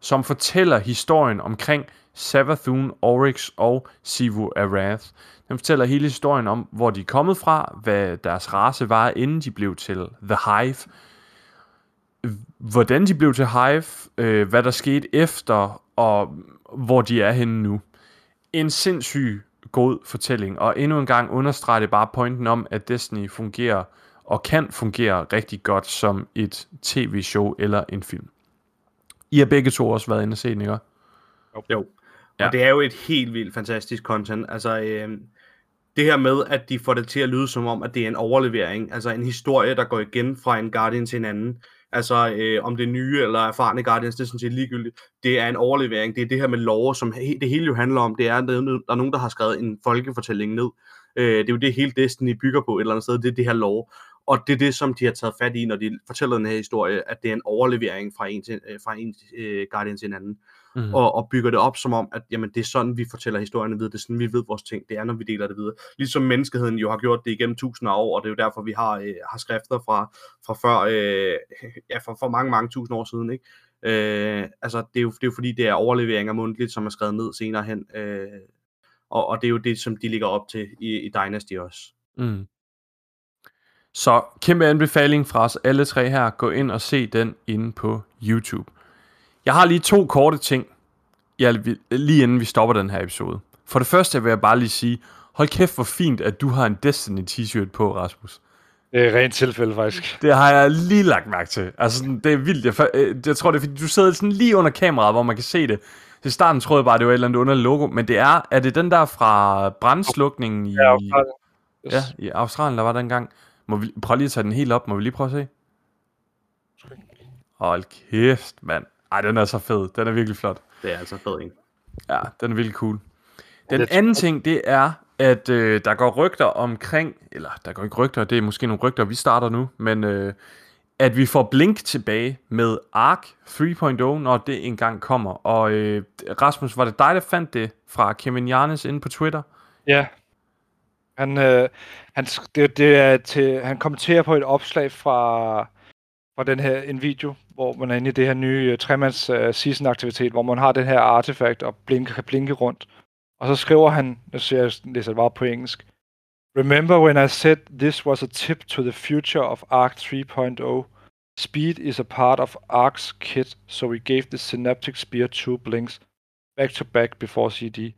som fortæller historien omkring Savathun, Oryx og Sivu Arath. Den fortæller hele historien om, hvor de er kommet fra, hvad deres race var, inden de blev til The Hive, hvordan de blev til Hive, øh, hvad der skete efter, og hvor de er henne nu en sindssyg god fortælling, og endnu en gang understreger det bare pointen om, at Destiny fungerer og kan fungere rigtig godt som et tv-show eller en film. I har begge to også været inde og se den, ikke? Jo. jo. Ja. Og det er jo et helt vildt fantastisk content. Altså, øh, det her med, at de får det til at lyde som om, at det er en overlevering, altså en historie, der går igen fra en Guardian til en anden, Altså, øh, om det er nye eller erfarne Guardians, det er sådan set ligegyldigt. Det er en overlevering. Det er det her med lov, som he- det hele jo handler om. Det er, at der er nogen, der har skrevet en folkefortælling ned. Øh, det er jo det, hele Destiny bygger på et eller andet sted. Det er det her lov. Og det er det, som de har taget fat i, når de fortæller den her historie, at det er en overlevering fra en, til, øh, fra en øh, Guardian til en anden. Mm. Og, og bygger det op som om, at jamen, det er sådan, vi fortæller historierne videre. Det er sådan, vi ved vores ting. Det er, når vi deler det videre. Ligesom menneskeheden jo har gjort det igennem tusinder af år, og det er jo derfor, vi har, øh, har skrifter fra, fra før, øh, ja, for, for mange, mange tusind år siden. Ikke? Øh, altså, det er, jo, det er jo fordi, det er overleveringer mundtligt, som er skrevet ned senere hen. Øh, og, og det er jo det, som de ligger op til i, i Dynasty også. Mm. Så kæmpe anbefaling fra os alle tre her. Gå ind og se den inde på YouTube. Jeg har lige to korte ting, jeg, lige inden vi stopper den her episode. For det første vil jeg bare lige sige, hold kæft hvor fint, at du har en Destiny t-shirt på, Rasmus. Det er rent tilfælde, faktisk. Det har jeg lige lagt mærke til. Altså, det er vildt. Jeg, øh, jeg tror, det er fordi, du sidder sådan lige under kameraet, hvor man kan se det. Til starten troede jeg bare, det var et eller andet underligt logo, men det er, er det den der fra brandslukningen i, ja, Australien. Yes. ja, i Australien, der var den gang. Må vi, prøv lige at tage den helt op, må vi lige prøve at se? Hold kæft, mand. Ej, den er så fed. Den er virkelig flot. Det er altså fed, ikke? Ja, den er virkelig cool. Den Det- anden ting, det er, at øh, der går rygter omkring, eller der går ikke rygter, det er måske nogle rygter, vi starter nu, men øh, at vi får Blink tilbage med Ark 3.0, når det engang kommer. Og øh, Rasmus, var det dig, der fandt det fra Kevin Jarnes inde på Twitter? Ja. Han, øh, han, det, det er til, han kommenterer på et opslag fra, fra den her, en video, hvor man er inde i det her nye uh, tremands øh, uh, season aktivitet, hvor man har den her artefakt og blinke, kan blinke rundt. Og så skriver han, nu siger jeg, læser det bare på engelsk, Remember when I said this was a tip to the future of Arc 3.0? Speed is a part of Arc's kit, so we gave the Synaptic Spear two blinks back to back before CD.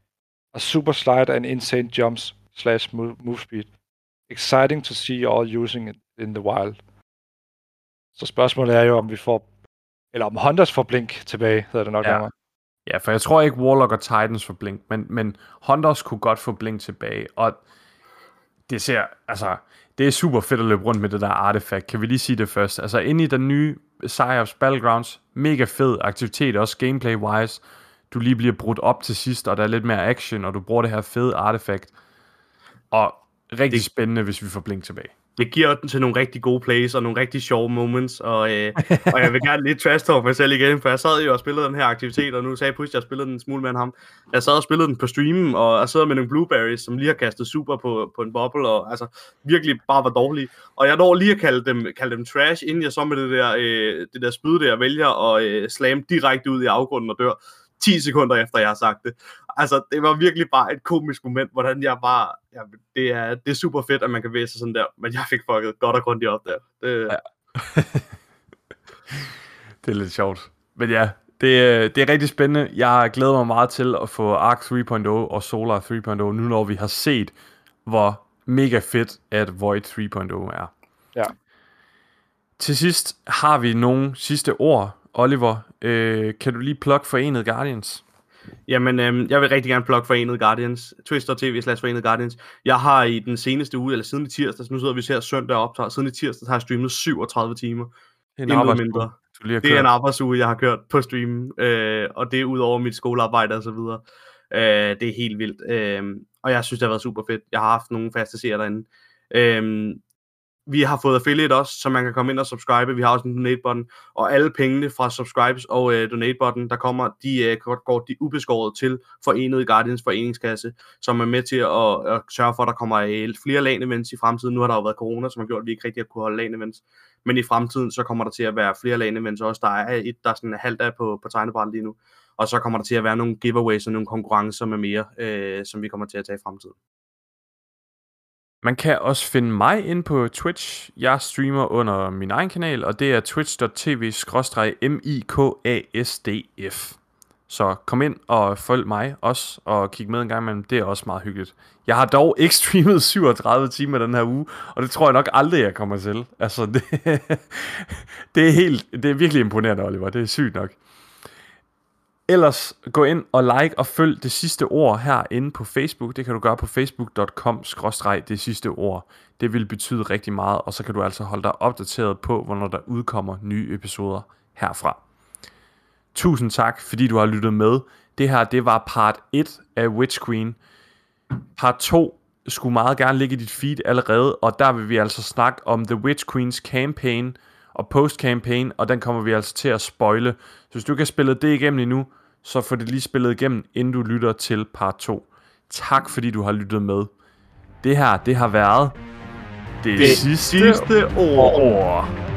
A super slide and insane jumps slash move, move speed. Exciting to see you all using it in the wild. Så spørgsmålet er jo, om vi får... Eller om Hunters får Blink tilbage, hedder det nok Ja. nærmere. Ja, for jeg tror ikke Warlock og Titans får Blink, men, men Hunters kunne godt få Blink tilbage, og det ser, altså, det er super fedt at løbe rundt med det der artefakt. Kan vi lige sige det først? Altså, inde i den nye Psyops Battlegrounds, mega fed aktivitet, også gameplay-wise. Du lige bliver brudt op til sidst, og der er lidt mere action, og du bruger det her fede artefakt. Og rigtig Det- spændende, hvis vi får Blink tilbage det giver den til nogle rigtig gode plays og nogle rigtig sjove moments, og, øh, og jeg vil gerne lidt trash talk mig selv igen, for jeg sad jo og spillede den her aktivitet, og nu sagde Push, at jeg spillede den en smule med ham. Jeg sad og spillede den på streamen, og jeg sad med nogle blueberries, som lige har kastet super på, på en boble, og altså virkelig bare var dårlige. Og jeg når lige at kalde dem, kalde dem trash, inden jeg så med det der, øh, det der spyd der, jeg vælger og øh, slam direkte ud i afgrunden og dør. 10 sekunder efter, jeg har sagt det. Altså, det var virkelig bare et komisk moment, hvordan jeg bare... Ja, det, er, det er super fedt, at man kan væse sig sådan der, men jeg fik fucket godt og grundigt op der. Det, Ja. Det er lidt sjovt. Men ja, det, er- det er rigtig spændende. Jeg glæder mig meget til at få Arc 3.0 og Solar 3.0, nu når vi har set, hvor mega fedt, at Void 3.0 er. Ja. Til sidst har vi nogle sidste ord. Oliver, øh, kan du lige plukke Forenet Guardians? Jamen, øhm, jeg vil rigtig gerne plukke Forenet Guardians, Twitch.tv slash Forenet Guardians. Jeg har i den seneste uge, eller siden i tirsdags, nu sidder vi her søndag optager, siden i tirsdags har jeg streamet 37 timer. Er Intet mindre. Du lige har Det er en arbejdsuge, jeg har kørt på streamen, øh, og det er ud over mit skolearbejde og så videre. Øh, det er helt vildt, øh, og jeg synes, det har været super fedt. Jeg har haft nogle faste seere derinde. Øh, vi har fået affiliate også, så man kan komme ind og subscribe. Vi har også en donate-button, og alle pengene fra subscribes og øh, donate-button, der kommer, de øh, går, går de ubeskåret til Forenet Guardians foreningskasse, som er med til at, at sørge for, at der kommer øh, flere LAN events i fremtiden. Nu har der jo været corona, som har gjort, at vi ikke rigtig har kunne holde LAN events. Men i fremtiden, så kommer der til at være flere LAN events også. Der er et, der er sådan halvt af på, på tegnebrættet lige nu. Og så kommer der til at være nogle giveaways og nogle konkurrencer med mere, øh, som vi kommer til at tage i fremtiden. Man kan også finde mig ind på Twitch. Jeg streamer under min egen kanal, og det er twitch.tv-mikasdf. Så kom ind og følg mig også, og kig med en gang imellem. Det er også meget hyggeligt. Jeg har dog ikke streamet 37 timer den her uge, og det tror jeg nok aldrig, jeg kommer til. Altså, det, det, er, helt, det er virkelig imponerende, Oliver. Det er sygt nok. Ellers gå ind og like og følg det sidste ord herinde på Facebook. Det kan du gøre på facebook.com det sidste ord. Det vil betyde rigtig meget, og så kan du altså holde dig opdateret på, hvornår der udkommer nye episoder herfra. Tusind tak, fordi du har lyttet med. Det her, det var part 1 af Witch Queen. Part 2 skulle meget gerne ligge i dit feed allerede, og der vil vi altså snakke om The Witch Queens campaign og post-campaign, og den kommer vi altså til at spoile. Så hvis du ikke har spillet det igennem endnu, så få det lige spillet igennem, inden du lytter til part 2. Tak fordi du har lyttet med. Det her, det har været det, Det sidste, sidste ord. ord.